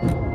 Pamela,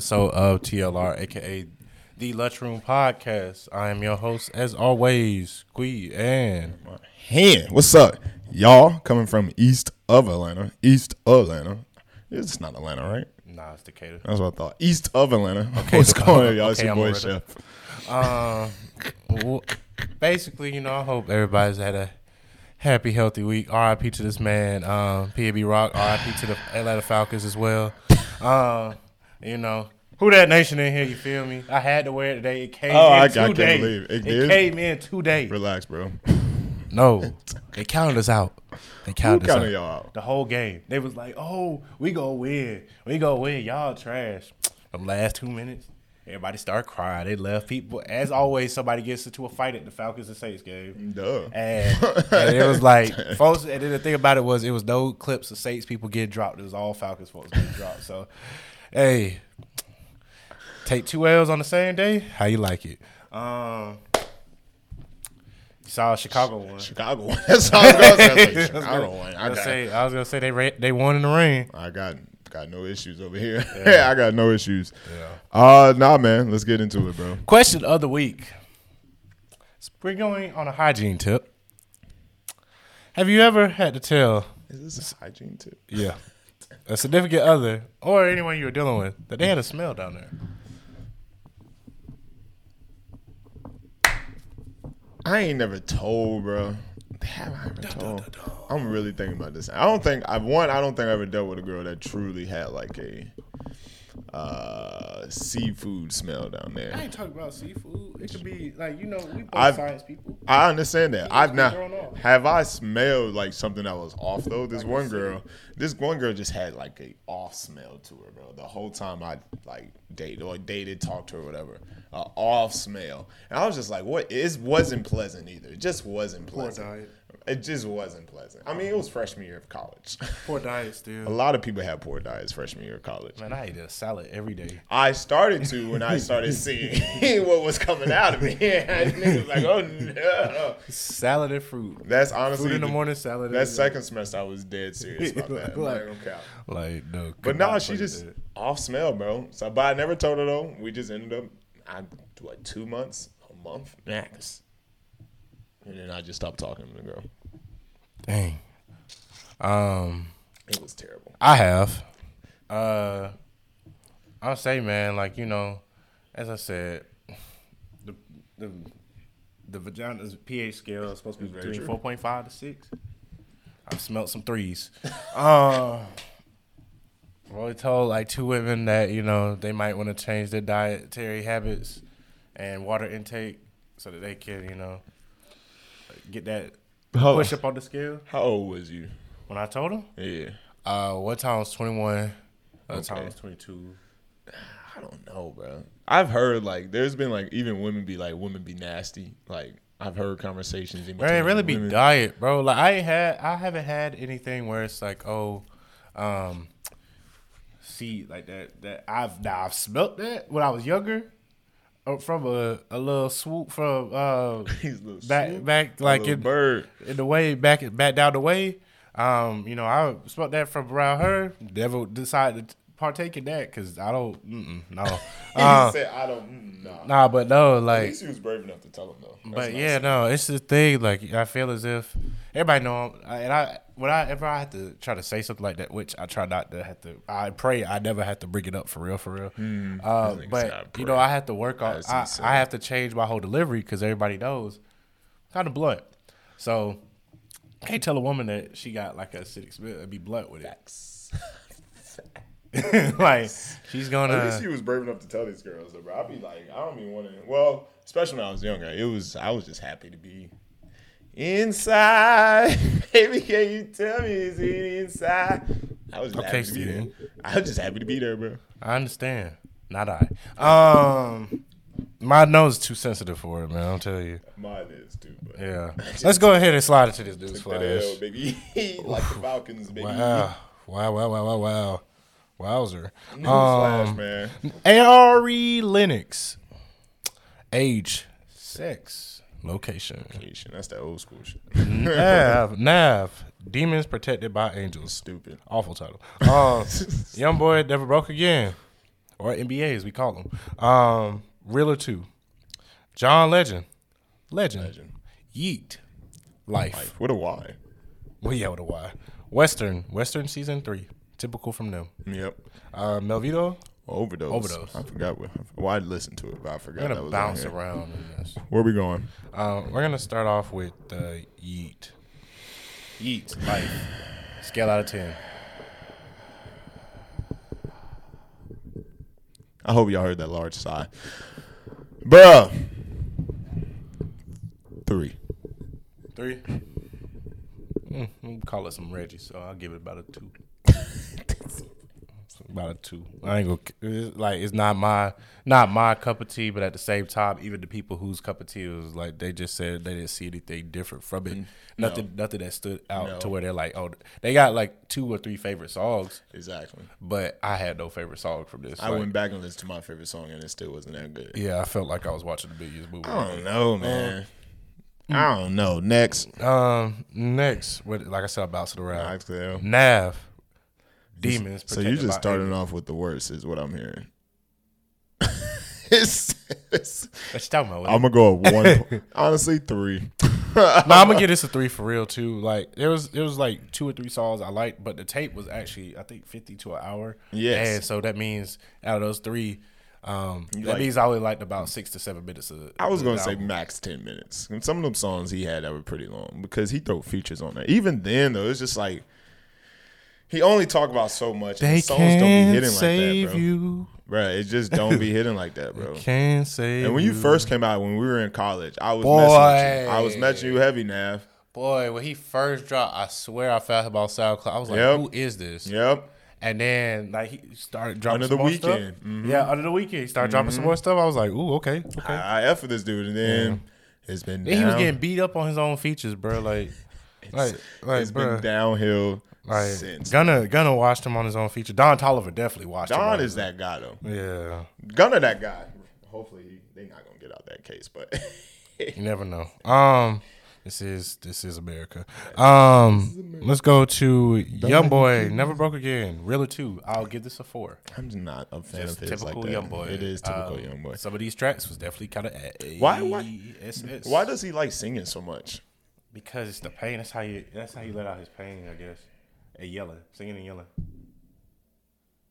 episode of TLR, aka the Lunchroom Podcast. I am your host, as always, Kwe, and Hen, what's up, y'all? Coming from east of Atlanta, east of Atlanta. It's not Atlanta, right? nah, it's Decatur. That's what I thought. East of Atlanta. Okay, what's going on, y'all? It's okay, your I'm boy. Chef. Um, well, basically, you know, I hope everybody's had a happy, healthy week. RIP to this man, um, PnB Rock. RIP to the Atlanta Falcons as well. Um, you know, who that nation in here? You feel me? I had to wear it today. It came Oh, in I- I two can't days. believe it. It It came in two days. Relax, bro. No, they counted us out. They Who counted us counted out. y'all out? The whole game. They was like, "Oh, we go win. We go win. Y'all trash." Them last two minutes, everybody start crying. They left people. As always, somebody gets into a fight at the Falcons and Saints game. Duh. And, and it was like, folks. And then the thing about it was, it was no clips of Saints people getting dropped. It was all Falcons folks getting dropped. So, hey, take two L's on the same day. How you like it? Um, you saw a Chicago one. Chicago one. That's all I was gonna say. Like, Chicago won. I I, got, say, I was gonna say they ra- they won in the rain. I got got no issues over here. Yeah. I got no issues. Yeah. Uh, nah, man. Let's get into it, bro. Question of the week. We're going on a hygiene tip. Have you ever had to tell, Is this a hygiene tip? yeah, a significant other or anyone you were dealing with that they had a smell down there? I ain't never told, bro. Have I ever told? I'm really thinking about this. I don't think I've one. I don't think I ever dealt with a girl that truly had like a uh, seafood smell down there. I ain't talking about seafood. It could be like you know we both I've- science people. I understand that. I've not have I smelled like something that was off though. This one girl, this one girl just had like a off smell to her, bro. The whole time I like dated or dated, talked to her, whatever, a off smell, and I was just like, what? It wasn't pleasant either. It just wasn't pleasant. Poor diet. It just wasn't pleasant. I mean, it was freshman year of college. Poor diet dude. a lot of people have poor diets freshman year of college. Man, I ate a salad every day. I started to when I started seeing what was coming out of me. and niggas was like, oh no. Salad and fruit. That's honestly Fruit in the the- morning, salad. in That the- second semester, I was dead serious about that. I'm Like- gonna like no. But could nah, she just do off smell, bro. So, but I never told her though. We just ended up, I do what two months, a month max, and then I just stopped talking to the girl. Dang. Um. It was terrible. I have. Uh, I'll say, man, like you know, as I said, the the the vagina's pH scale is supposed to be Very between four point five to six. I've smelt some threes. uh, I've only told like two women that you know they might want to change their dietary habits and water intake so that they can you know get that How, push up on the scale. how old was you? When I told them. Yeah, Uh, one time I was 21. Other time I was 22. I don't know, bro. I've heard like there's been like even women be like women be nasty. Like I've heard conversations. In Bro, it between really be women. diet, bro. Like I ain't had, I haven't had anything where it's like, oh, um, see, like that. That I've now I've smelt that when I was younger, uh, from a, a little swoop from uh back swoop, back like in, bird. in the way back back down the way. Um, you know, I smelt that from around her. Never decided to partake in that because I don't. No. He Uh, said, "I don't." mm, Nah. nah, but no, like At least he was brave enough to tell him though. That's But nice. yeah, no, it's the thing. Like I feel as if everybody know, I- and I when I ever I have to try to say something like that, which I try not to have to. I pray I never have to bring it up for real, for real. uh, but you know. I have to work on. I. I have to change my whole delivery because everybody knows kind of blunt. So can't tell a woman that she got like a acidic smell and be blunt with it. like She's gonna. At least you was brave enough to tell these girls, though, bro. I'd be like, I don't even want to. Well, especially when I was younger, it was. I was just happy to be inside. Baby, can you tell me is it inside? I was just Okay, happy to be there. I was just happy to be there, bro. I understand. Not I. Um, my nose is too sensitive for it, man. I'll tell you. Mine is too, but Yeah. Let's go ahead and slide into this news Took that L, flash. baby. like the Falcons, baby. Wow. Wow, wow, wow, wow, wow. Wowzer. Um, man. Ari Lennox. Age, sex, location. Location. That's that old school shit. Nav, Nav. Demons protected by angels. Stupid. Awful title. Um, young boy never broke again, or NBA as we call him. Um, Realer two. John Legend. Legend. Legend. Yeat. Lyfe. Like, what a why. Well, yeah, with a Y. WSTRN. WSTRN season three. Typical from them. Yep. Uh, Melvitto. Overdose. Overdose. I forgot what. Well, I listened to it, but I forgot We're gonna was bounce around. Where we going? Um, we're gonna start off with uh, Yeat. Yeat. Lyfe. Scale out of ten. I hope y'all heard that large sigh. Bruh. Three. Three. Mm, call it some Reggie, so I'll give it about a two. about a two. I ain't gonna it's like it's not my not my cup of tea, but at the same time, even the people whose cup of tea was like they just said they didn't see anything different from it. Nothing, nothing that stood out No. to where they're like, oh, they got like two or three favorite songs, Exactly. but I had no favorite song from this. I Like, went back and listened to my favorite song, and it still wasn't that good. Yeah, I felt like I was watching the biggest movie. I don't know, man. I don't know. Next. Um, next, with like I said, I'm bouncing around. Nav, demons. So you protected just starting angels. off with the worst, is what I'm hearing. it's, it's, What you talking about? I'm gonna go one. honestly, three. no, I'm gonna give this a three for real too. Like there was there was like two or three songs I liked, but the tape was actually I think 50 to an hour. Yes. and so that means out of those three, um, that like- means I only liked about six to seven minutes of. it. I was gonna say album. max ten minutes. And some of them songs he had that were pretty long because he throw features on there. Even then though, it's just like he only talk about so much. and they the songs don't be can't hitting like that, bro. you. It just don't be hitting like that, bro. Can't save. And when you you. first came out, when we were in college, I was Boy. messing with you. I was messing you heavy, Nav. boy, when he first dropped, I swear I felt about SoundCloud. I was like, Yep. who is this? Yep. And then like he started dropping Under some the more stuff. weekend. Mhm. Yeah, under the weekend, he started dropping some more stuff. I was like, ooh, okay, okay. I, I F for this dude, and then it's been Then he was getting beat up on his own features, bro. Like, like, like, it's bro. been downhill Like, since. Gunna, Gunna watched him on his own feature. Don Toliver definitely watched him. Don is that guy though. Yeah, Gunna that guy. Hopefully he, they not gonna get out that case, but you never know. Um, this is this is America. Um, let's go to Young Boy. Never broke again. Really two. I'll give this a four. I'm not a fan Just of his typical like. Young Boy. It is typical Um, Young Boy. Some of these tracks was definitely kind of Why- why- SS. Why does he like singing so much? Because it's the pain. That's how you. That's how you let out his pain. I guess. And yelling, singing and yelling.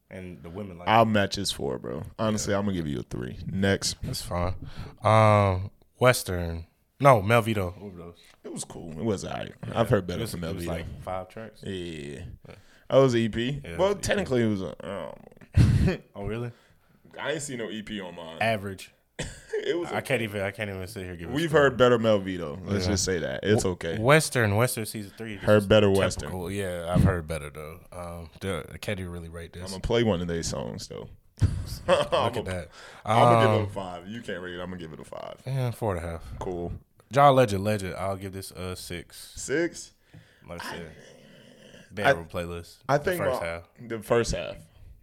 And the women like. I'll match his four, bro. Honestly, I'm gonna give you a three. Next, That's fine. Um, WSTRN. No, Melvitto. Overdose. it was cool. It was alright. I've heard better It was, from it was Melvitto. like five tracks. yeah, that was an EP. it well, was EP. technically, it was. A, oh, Oh, really? I ain't seen no EP on mine. Average. It was. I can't even. I can't even sit here. and Give a We've score. heard better Melvitto. Let's Yeah. just say that it's okay. WSTRN. WSTRN season three. Heard better typical. WSTRN. Yeah, I've heard better though. Um, the, I can't even really rate this. I'm gonna play one of their songs though. Look I'm at that. gonna give it Um, a five. You can't rate it. I'm gonna give it a five. yeah, four and a half. Cool. John Legend. Legend. I'll give this a six. Six. Like I said, bedroom playlist. I the think first my- half. the first half.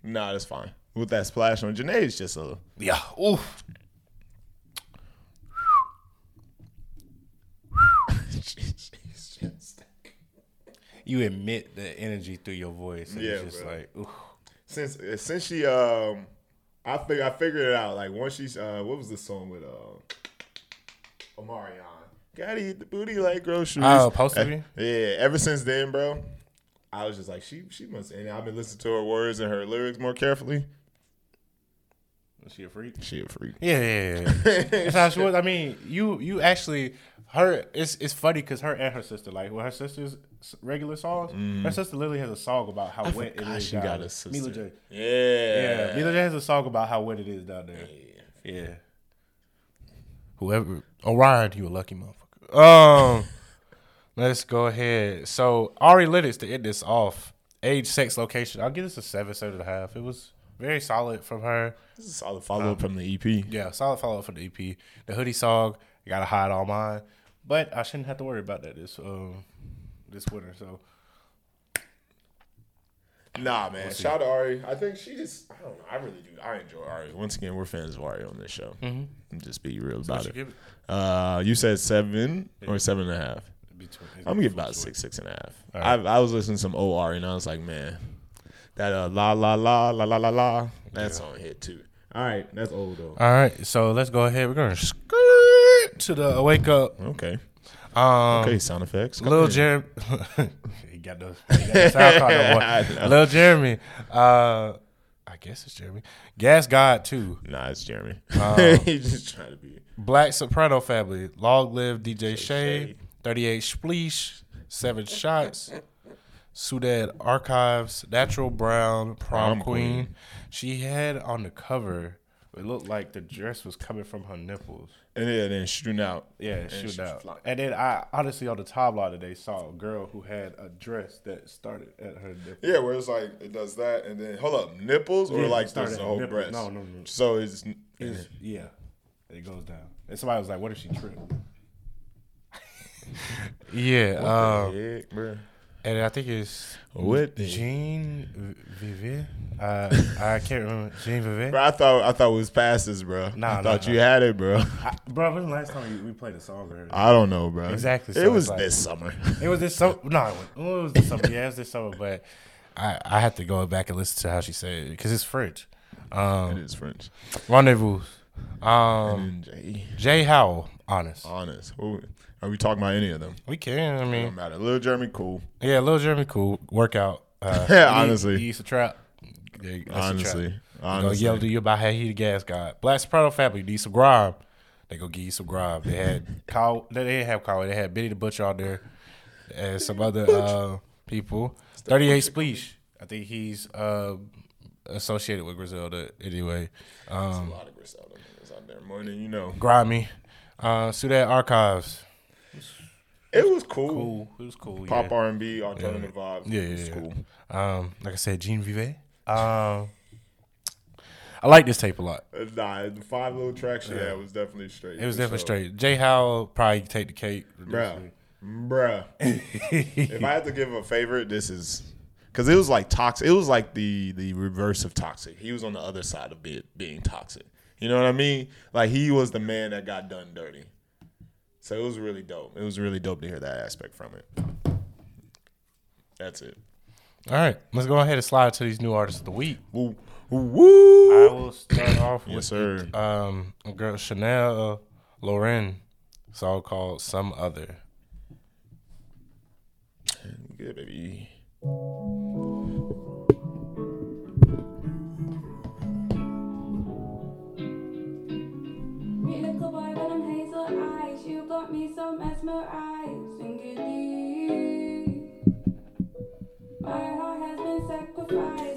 Nah, that's fine. With that splash on Jhené, it's just a Yeah. Oof. You emit the energy through your voice. And Yeah, it's just bro. like, oof. since since she um I fig- I figured it out. Like once she's uh what was the song with uh Omarion? Gotta eat the booty like groceries. Oh, supposed to Eh. Yeah, ever since then, bro, I was just like, she she must and I've been listening to her words and her lyrics more carefully. Was she a freak? She a freak. Yeah, yeah, yeah. That's how she was. I mean, you you actually her. It's it's funny because her and her sister like with her sister's regular songs. Her sister literally has a song about how wet it forgot she down got a sister. Mila J. Yeah. Yeah, Mila J has a song about how wet it is down there. Yeah. Whoever Orion, you a lucky motherfucker. Um, let's go ahead. So Ari Lennox to end this off. Age, sex, location. I'll give this a seven, seven and a half. It was very solid from her. This is a solid follow up from the EP. Yeah, solid follow up for the EP. The hoodie song, I gotta hide all mine, but I shouldn't have to worry about that this um this winter. So Nah, man. Shout out to Ari. I think she just. I don't know. I really do. I enjoy Ari. Once again, we're fans of Ari on this show. Mm-hmm. Just be real about you it. give it Uh, you said seven or seven and a half. between. I'm gonna give about six, six and a half. I, I was listening to some OR and I was like, man, that uh, la la la la la la la, that song hit too. All right, that's old though. All right, so let's go ahead. We're gonna skirt to the wake up. Okay, Um, okay, sound effects. Lil. Jeremy, he got the, he got the sound card no I Lil Jeremy, uh, I guess it's Jeremy. Gas God too. Nah, it's Jeremy. Um, He's just trying to be. Black Soprano Family. Long live DJ Shay. Shay. 38 Spleesh. Seven Shots. Sudan Archives. Natural Brown. Prom, Prom Queen. Queen. She had on the cover. It looked like the dress was coming from her nipples. And then, then shooting out. Yeah, And shoot out. And then I honestly on the timeline today saw a girl who had a dress that started at her nipple. Yeah, where it's like it does that, and then hold up, nipples or Yeah, like this the whole nipples. breast. No, no, no. So it's, It's- yeah, it goes down. And somebody was like, "What if she tripped?" yeah, um, heck. And I think it's What the- Jean Vivier. Uh, I can't remember Jenevieve. Bro, I thought I thought it was passes, bro. Nah, I nah, thought nah. you had it, bro. I, bro, when was the last time we, we played a song? Or I don't know, bro. Exactly, It was like- this summer. It was this summer. No, it wasn't. it was this summer. Yeah, it was this summer. But I I had to go back and listen to how she said it because it's French. Um, it is French. rendezvous. Um, And Jay, Jay Howell, honest. honest. Who- Are we talking about any of them? We can. I mean, Don't matter. Little Jeremy, cool. Yeah, Little Jeremy cool. Workout. Uh, Yeah, honestly. He used to trap. Yeah, Honestly, trap. They gonna honestly. yell to you about how he the gas guy. Black Soprano family need some grime. They go give you some grime. They had Kyle. They didn't have Kyle. They had Benny the Butcher out there and some other uh, people. Thirty eight Spleesh. I think he's uh, associated with Griselda anyway. a Um, lot of Griselda niggas out there, more than you know. grimy. Uh, Sudan Archives. It was cool. Cool. It was cool. Pop yeah. R and B, alternative vibes. Yeah, it yeah, was yeah. cool. Um, like I said, Jenevieve. Um, I like this tape a lot. Uh, Nah, the five little tracks she had was definitely straight. It was definitely sure. straight. Jay Howell probably take the cake. Bruh. Bruh. if I had to give a favorite, this is because it was like toxic. It was like the the reverse of toxic. He was on the other side of be, being toxic. You know what I mean? Like he was the man that got done dirty. So it was really dope. It was really dope to hear that aspect from it. That's it. All right, let's go ahead and slide to these new artists of the week. Woo, woo. I will start off with Yes, sir. um a girl Chanel Loren song called Some Other. Good baby. You got me so giddy. My heart has been sacrificed,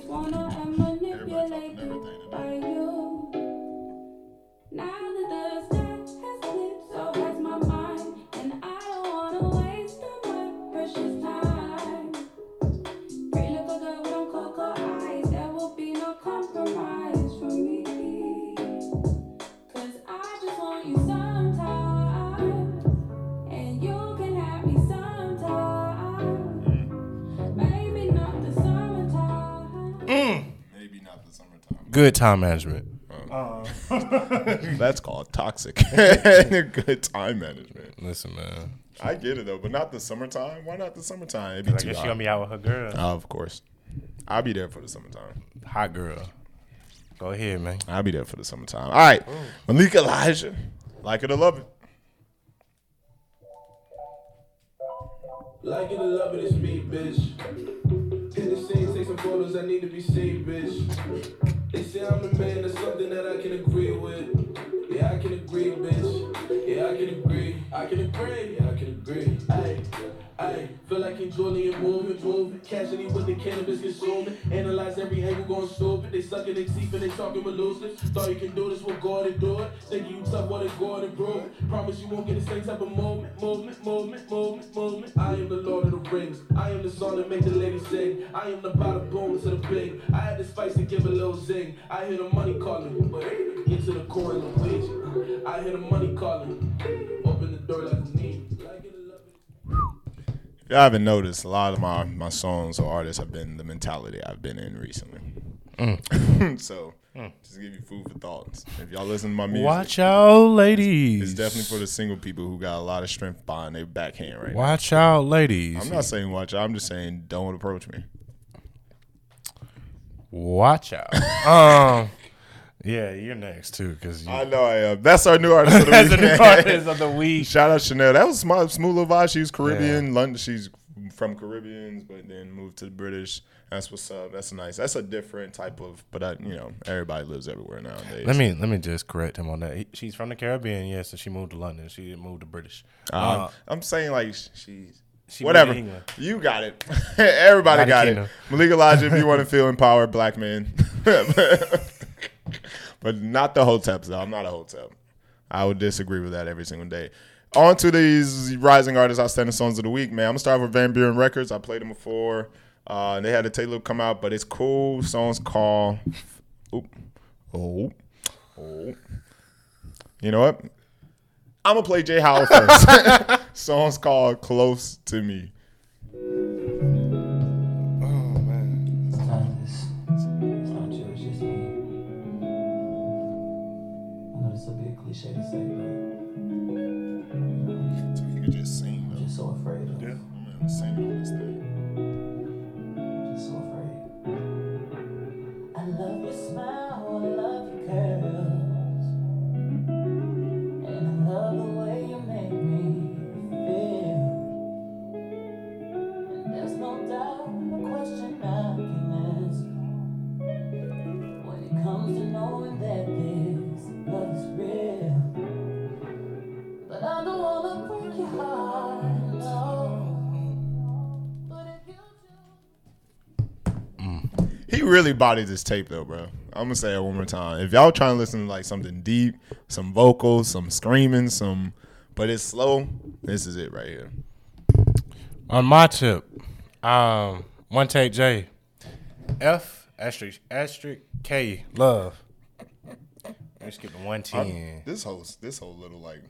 Good time management. Uh, That's called toxic. Good time management. Listen, man. I get it though, but not the summertime. Why not the summertime? It'd I be guess too she hot. gonna be out with her girl. Oh, of course. I'll be there for the summertime. Hot girl. Go ahead, man. I'll be there for the summertime. All right. Malik Elijah. Like it or love it. Like it or love it, it's me, bitch. Hit the scene, take some photos, I need to be saved, bitch. They say I'm the man, that's something that I can agree with. Yeah, I can agree, bitch. Yeah, I can agree. I can agree. Feel like enjoying it, moving, moving. Casually with the cannabis consuming. Analyze every angle, going stupid. They sucking their teeth and they talking with looseness. Thought you can do this, well, go ahead and do it. Thinking you tough, well, then go ahead and prove it. Promise you won't get the same type of movement, movement, movement, movement, movement. I am the Lord of the Rings. I am the song that make the ladies sing. I am the bada boom to the big. I had the spice to give a little zing. I hear the money calling, but get to the core of wage. I hear the money calling. Open the door like a knee. Like it or love it. If y'all haven't noticed, a lot of my, my songs or artists have been the mentality I've been in recently. so, just to give you food for thoughts. If y'all listen to my music, Watch out, ladies. it's definitely for the single people who got a lot of strength behind their backhand right now. Watch out, ladies. I'm not saying watch out. I'm just saying don't approach me. Watch out. um, yeah, you're next too, because I know I am. That's our new artist of the as week. man. artist of the week. Shout out Chanel. That was smart, smooth vibe. She's Caribbean, London. She's from Caribbeans, but then moved to the British. That's what's up. That's nice. That's a different type of. But I, you know, everybody lives everywhere nowadays. Let me let me just correct him on that. He, she's from the Caribbean, yes, and she moved to London. She didn't move to British. Um, Uh, I'm saying like she's. She Whatever. moved to England. You got it. Everybody United got Kingdom. it. Malik Elijah, if you want to feel empowered, black man. but not the hoteps, though. I'm not a hotep. I would disagree with that every single day. On to these rising artists, outstanding songs of the week, man. I'm gonna start with Van Buren Records. I played them before. Uh, they had a Taylor come out, but it's cool. Songs called Oop. Oh. Oh. You know what? I'm gonna play Jay Howell first. Song's called Close to Me. Just really bodied this tape though, bro. I'm gonna say it one more time. If y'all trying to listen to like something deep, some vocals, some screaming, some, but it's slow. This is it right here. On my tip, um, one take J, F asterisk asterisk K love. Let's skip the one ten. this whole this whole little like,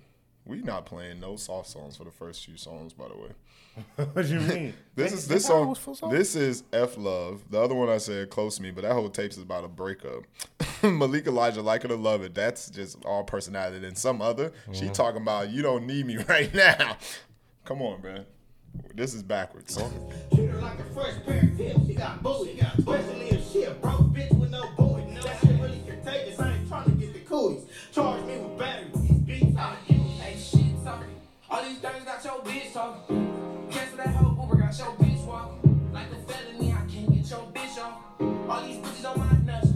we not playing no soft songs for the first few songs, by the way. what do you mean? This is this song. This is F Love. The other one I said close to me, but that whole tape is about a breakup. Malik Elijah, like it or love it. That's just all personality. And some other, she mm-hmm. talking about you don't need me right now. Come on, man. This is backwards. Bitch talking. Cancel that whole Uber, got your bitch walking. Like a felony, I can't get your bitch off. All these bitches on my nuts.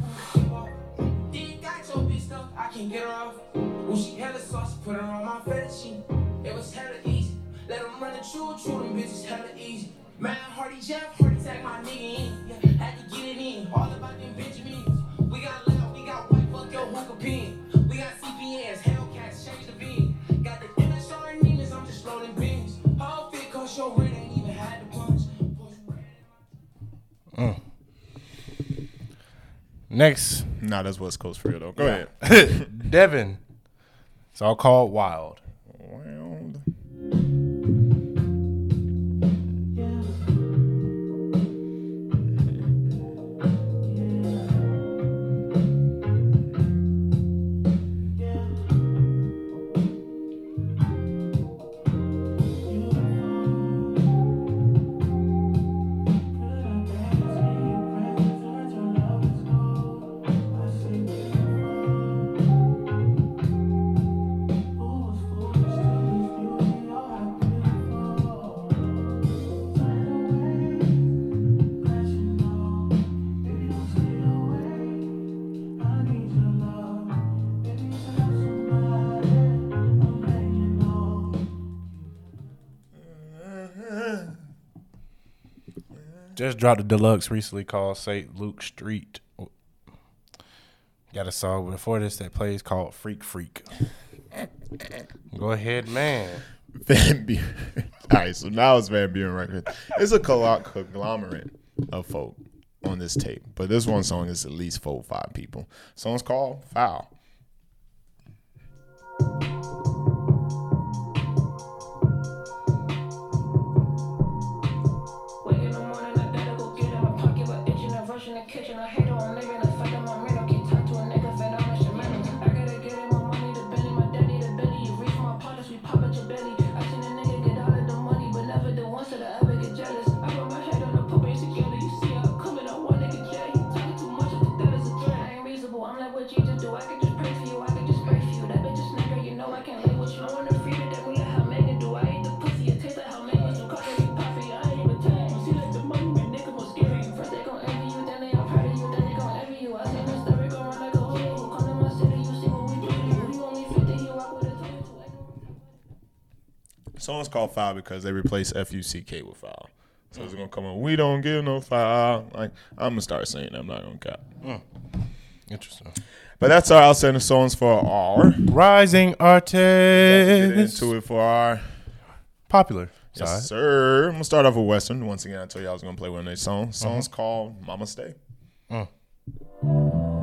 Then got your bitch stuck, I can't get her off. When she hella sauce, put her on my fettuccine. It was hella easy. Let them run the true, true, them bitches hella easy. Man, Hardy Jeff, Hardy tag my nigga in. Yeah, had to get it in. All about them Benjamins. We got loud, we got white, fuck your hookah pin. We got CPNs, Hellcats, Mm. Next, Nah, that's West Coast for real though. Go ahead. DEVN. It's all called. Wild. Dropped a deluxe recently called St. Luke Street. Got a song before this that plays called Freak Freak. Go ahead, man. Van Buren. All right, so now it's Van Buren record. It's a conglomerate of folk on this tape, but this one song is at least four or five people. Song's called Foul. Song's called Foul because they replaced F U C K with Foul. So it's gonna come on. We don't give no foul. Like I'm gonna start saying that. I'm not gonna cap. Hmm. Interesting. But that's our outstanding songs for our. Rising artists. Get artists. into it for our. Popular. Yes, side. sir. I'm gonna start off with WSTRN. Once again, I told you I was gonna play one of their songs. Mm-hmm. Song's called "Mama Stay." We hmm.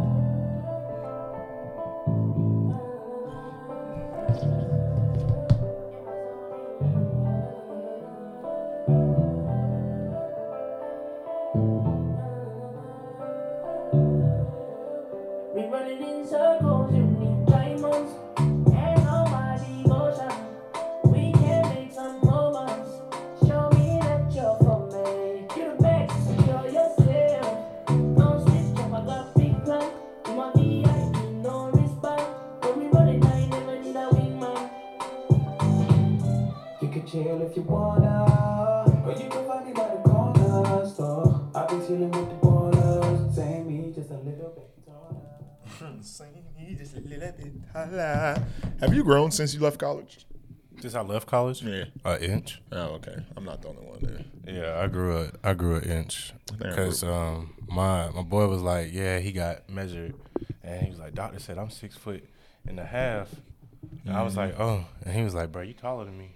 You can chill if you wanna, or you can find me by the corner store. I be chilling with the ballers, saying me just a little bit taller. Have you grown since you left college? Since I left college, Yeah. an inch. Oh, okay. I'm not the only one there. Yeah, I grew a I grew an inch because um my my boy was like, yeah, he got measured, and he was like, doctor said I'm six foot and a half, and I was like, oh, and he was like, bro, you taller than me.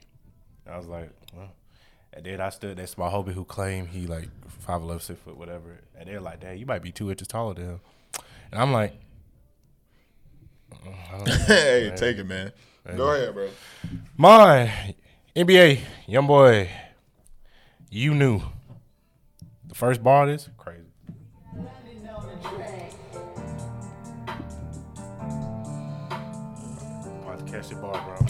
I was like, well, and then I stood next to my homie who claimed he like five eleven, six foot, whatever, and they're like, dang, you might be two inches taller than him, and I'm like, mm, don't hey, take it, man. Go ahead, bro. Mine, NBA, young boy, you knew. The first bar is crazy. About to catch the bar, bro.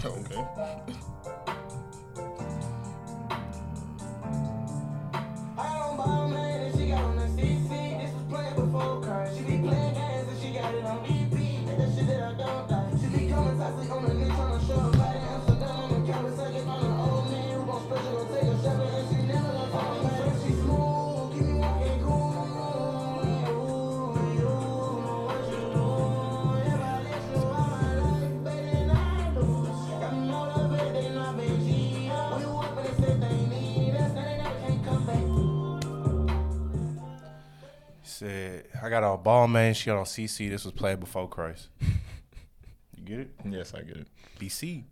Got on ball man, she got on CC. This was played before Christ. You get it? Yes, I get it. BC.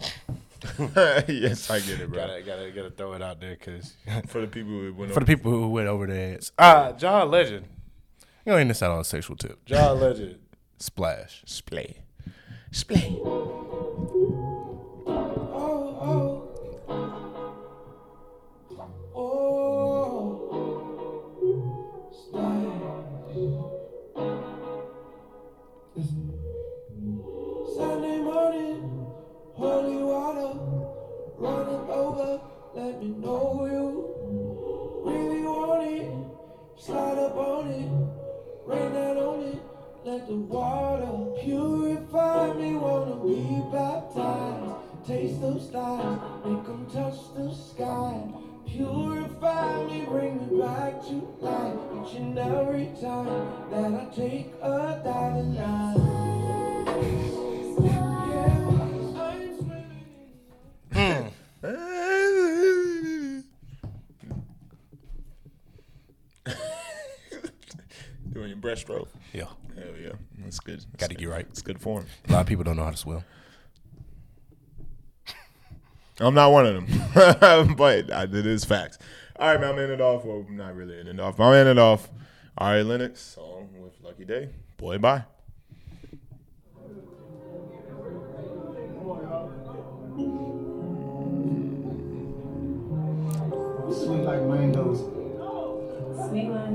yes, I get it, bro. Gotta, gotta, gotta throw it out there because For the people who went for the people who went over their heads. Ah, John Legend. You don't even miss out on a sexual tip. John Legend. Splash. Splay. Splay. It's good form. a lot of people don't know how to swim. I'm not one of them, but I, it is facts. All right, man, I'm ending it off. Well, not really ending it off. I'm ending it off. Ari Lennox, song with Lucky Daye. Boy, bye. Sweet like mangoes. Sweet like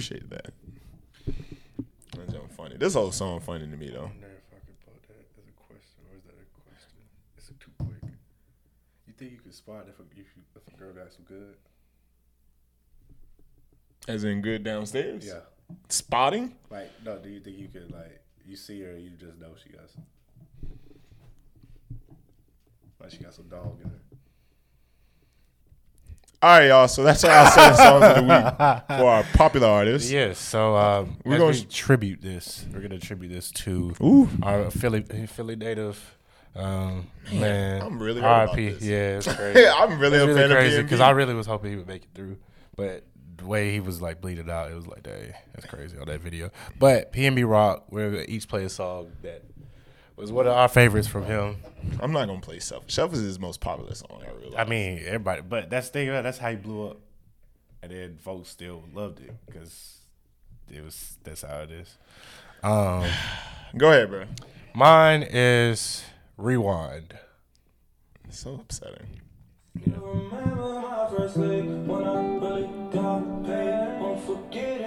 appreciate that. That's just funny. This whole song funny to me though. wonder if I could put that as a question, or is that a question? Is it too quick? You think you could spot if a, if, you, if a girl got some good? As in good downstairs. Yeah. Spotting. Like, no, do you think you could, like, you see her, you just know she got some? Like, she got some dog in her. All right, y'all. So that's our seven songs of the week for our popular artists. Yes, so um, We're we're gonna going tribute this. We're going to tribute this to Ooh. our Philly Philly native. Um, man, I'm really hurt about RIP. this. Yeah, it's crazy. I'm really it's a really fan crazy because I really was hoping he would make it through, but the way he was like bleeding out, it was like, dang, that's crazy on that video. But PNB Rock, we're each play a song that was one of our favorites from him. I'm not gonna play Selfish. Selfish is his most popular song. I realize. I mean, everybody, but that's the thing. That's how he blew up, and then folks still loved it because it was that's how it is. Um, Go ahead, bro. mine is Rewind. It's so upsetting. You Remember my first day when I really got paid. Won't forget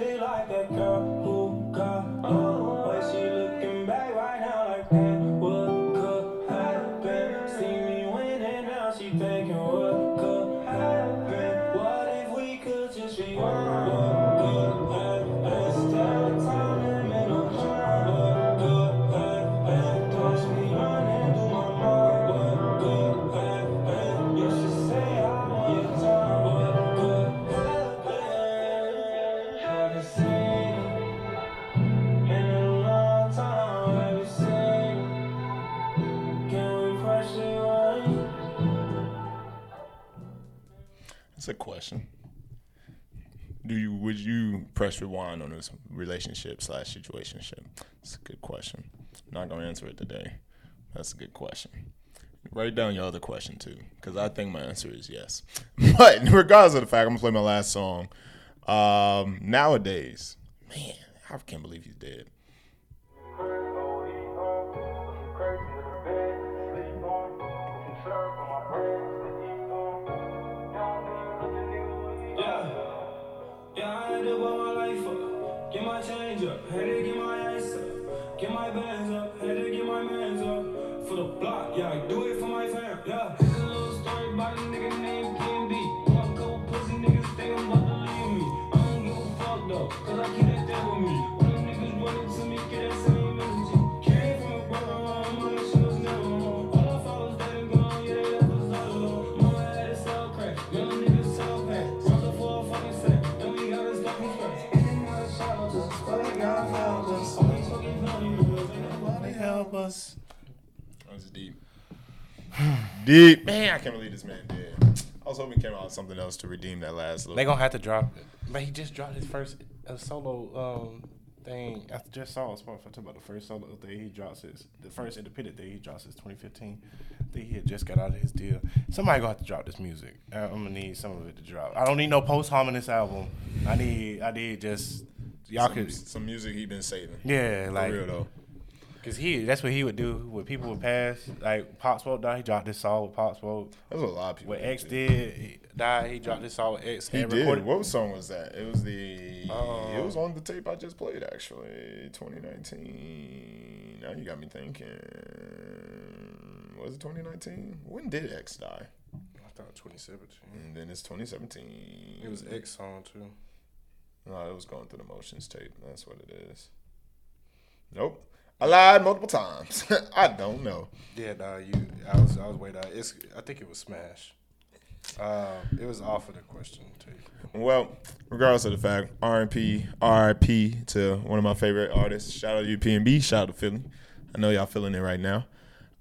A question. Do you would you press rewind on this relationship slash situationship? It's a good question. I'm not gonna answer it today. That's a good question. Write down your other question too, because I think my answer is yes. But regardless of the fact, I'm gonna play my last song. Um, nowadays, man, I can't believe he's dead. Get my bands up, had to get my mans up. For the block, yeah, I do deep. Man, I can't believe this man did. I was hoping he came out with something else to redeem that last little. They gonna have to drop it. But he just dropped his first uh, solo um, thing. I just saw a spot talking about the first solo thing he drops his the first independent thing he drops is 2015. I think he had just got out of his deal. Somebody gonna have to drop this music. I- I'm gonna need some of it to drop. I don't need no post harmonious album. I need I need just y'all some, could some music he been saving. yeah For like real though. Cause he, that's what he would do when people would pass. Like Pop Smoke died, he dropped this song with Pop Smoke. That's a lot of people. When X did he died, he dropped this song with X. He did. recorded- What song was that? It was the. Uh, it was on the tape I just played actually. 2019. Now you got me thinking. Was it 2019? When did X die? I thought 2017. And then it's 2017. It was X song too. No, it was going through the motions tape. That's what it is. Nope. I lied multiple times. I don't know. Yeah, nah, you. I was. I was way down. It's. I think it was Smash. Uh, it was off of the question too. Well, regardless of the fact, R&P, RIP to one of my favorite artists. Shout out to PnB. Shout out to Philly. I know y'all feeling it right now.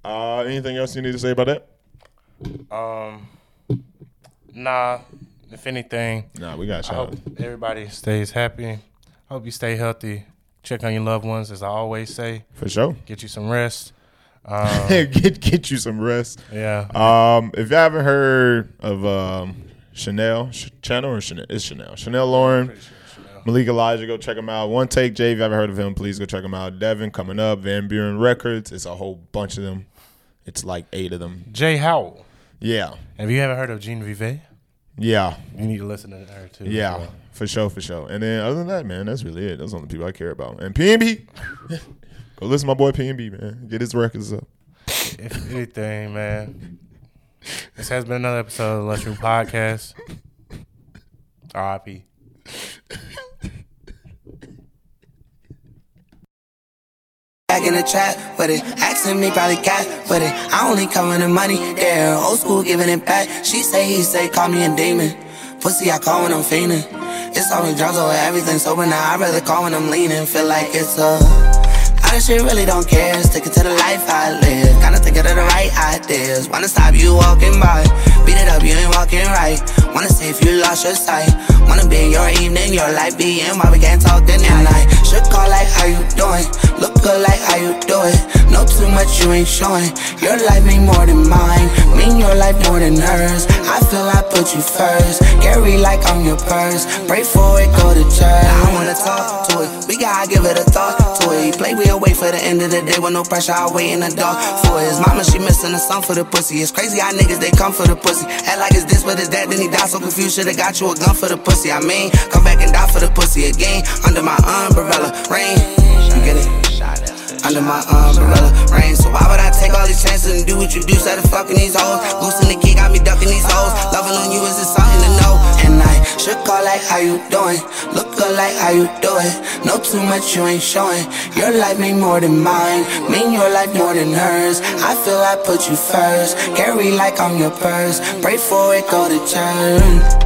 Uh, anything else you need to say about that? Um, nah. If anything, Nah, we got I shout hope out. everybody stays happy. I hope you stay healthy. Check on your loved ones, as I always say. For sure. Get you some rest. Um, get get you some rest. yeah. Um, if you haven't heard of um, Chanel Ch- Channel or Chanel, it's Chanel. Chanel Loren, sure Chanel. Malik Elijah, go check him out. 1takeJay, if you haven't heard of him, please go check him out. DEVN coming up, Van Buren Records. It's a whole bunch of them. It's like eight of them. J. Howell. Yeah, Have you haven't heard of Jenevieve, yeah, you need to listen to her too. yeah, for sure, for sure. And then other than that, man, that's really it. Those are the people I care about. And PnB, go listen to my boy PnB, man. Get his records up. if anything, man, this has been another episode of the Luxury Podcast. R.I.P. Back in the trap with it, asking me probably cat with it. I only come with the money, yeah. Old school giving it back. She say, he say, call me a demon. Pussy, I call when I'm fiending. It's all always drugs over everything, so but now I rather call when I'm leaning. Feel like it's a lot of shit, really don't care. Sticking to the life I live. Kinda thinking of the right ideas. Wanna stop you walking by. Beat it up, you ain't walking right. Wanna see if you lost your sight. Wanna be in your evening, your life being why we can't talk the night. Should call like how you doing. Look good like how you do it. Know too much you ain't showing. Your life mean more than mine. Mean your life more than hers. I feel I put you first. Carry like I'm your purse. Pray for it, go to church. I wanna talk to it. We gotta give it a thought to it. Play, we'll wait for the end of the day with no pressure. I wait in the dark for his mama. She missing a son for the pussy. It's crazy how niggas they come for the pussy. Act like it's this, but it's that. Then he died so confused. Should've got you a gun for the pussy. I mean, come back and die for the pussy again. Under my umbrella, rain. You get it? Under my umbrella, rain. So why would I take all these chances and do what you do? Instead of fucking these hoes. Goosing the kid got me ducking these hoes. Loving on you is just something to know. And I should call like how you doing. Look like how you do it. Know too much you ain't showing. Your life mean more than mine. Mean your life more than hers. I feel I put you first. Carry like I'm your purse. Pray for it, go to church.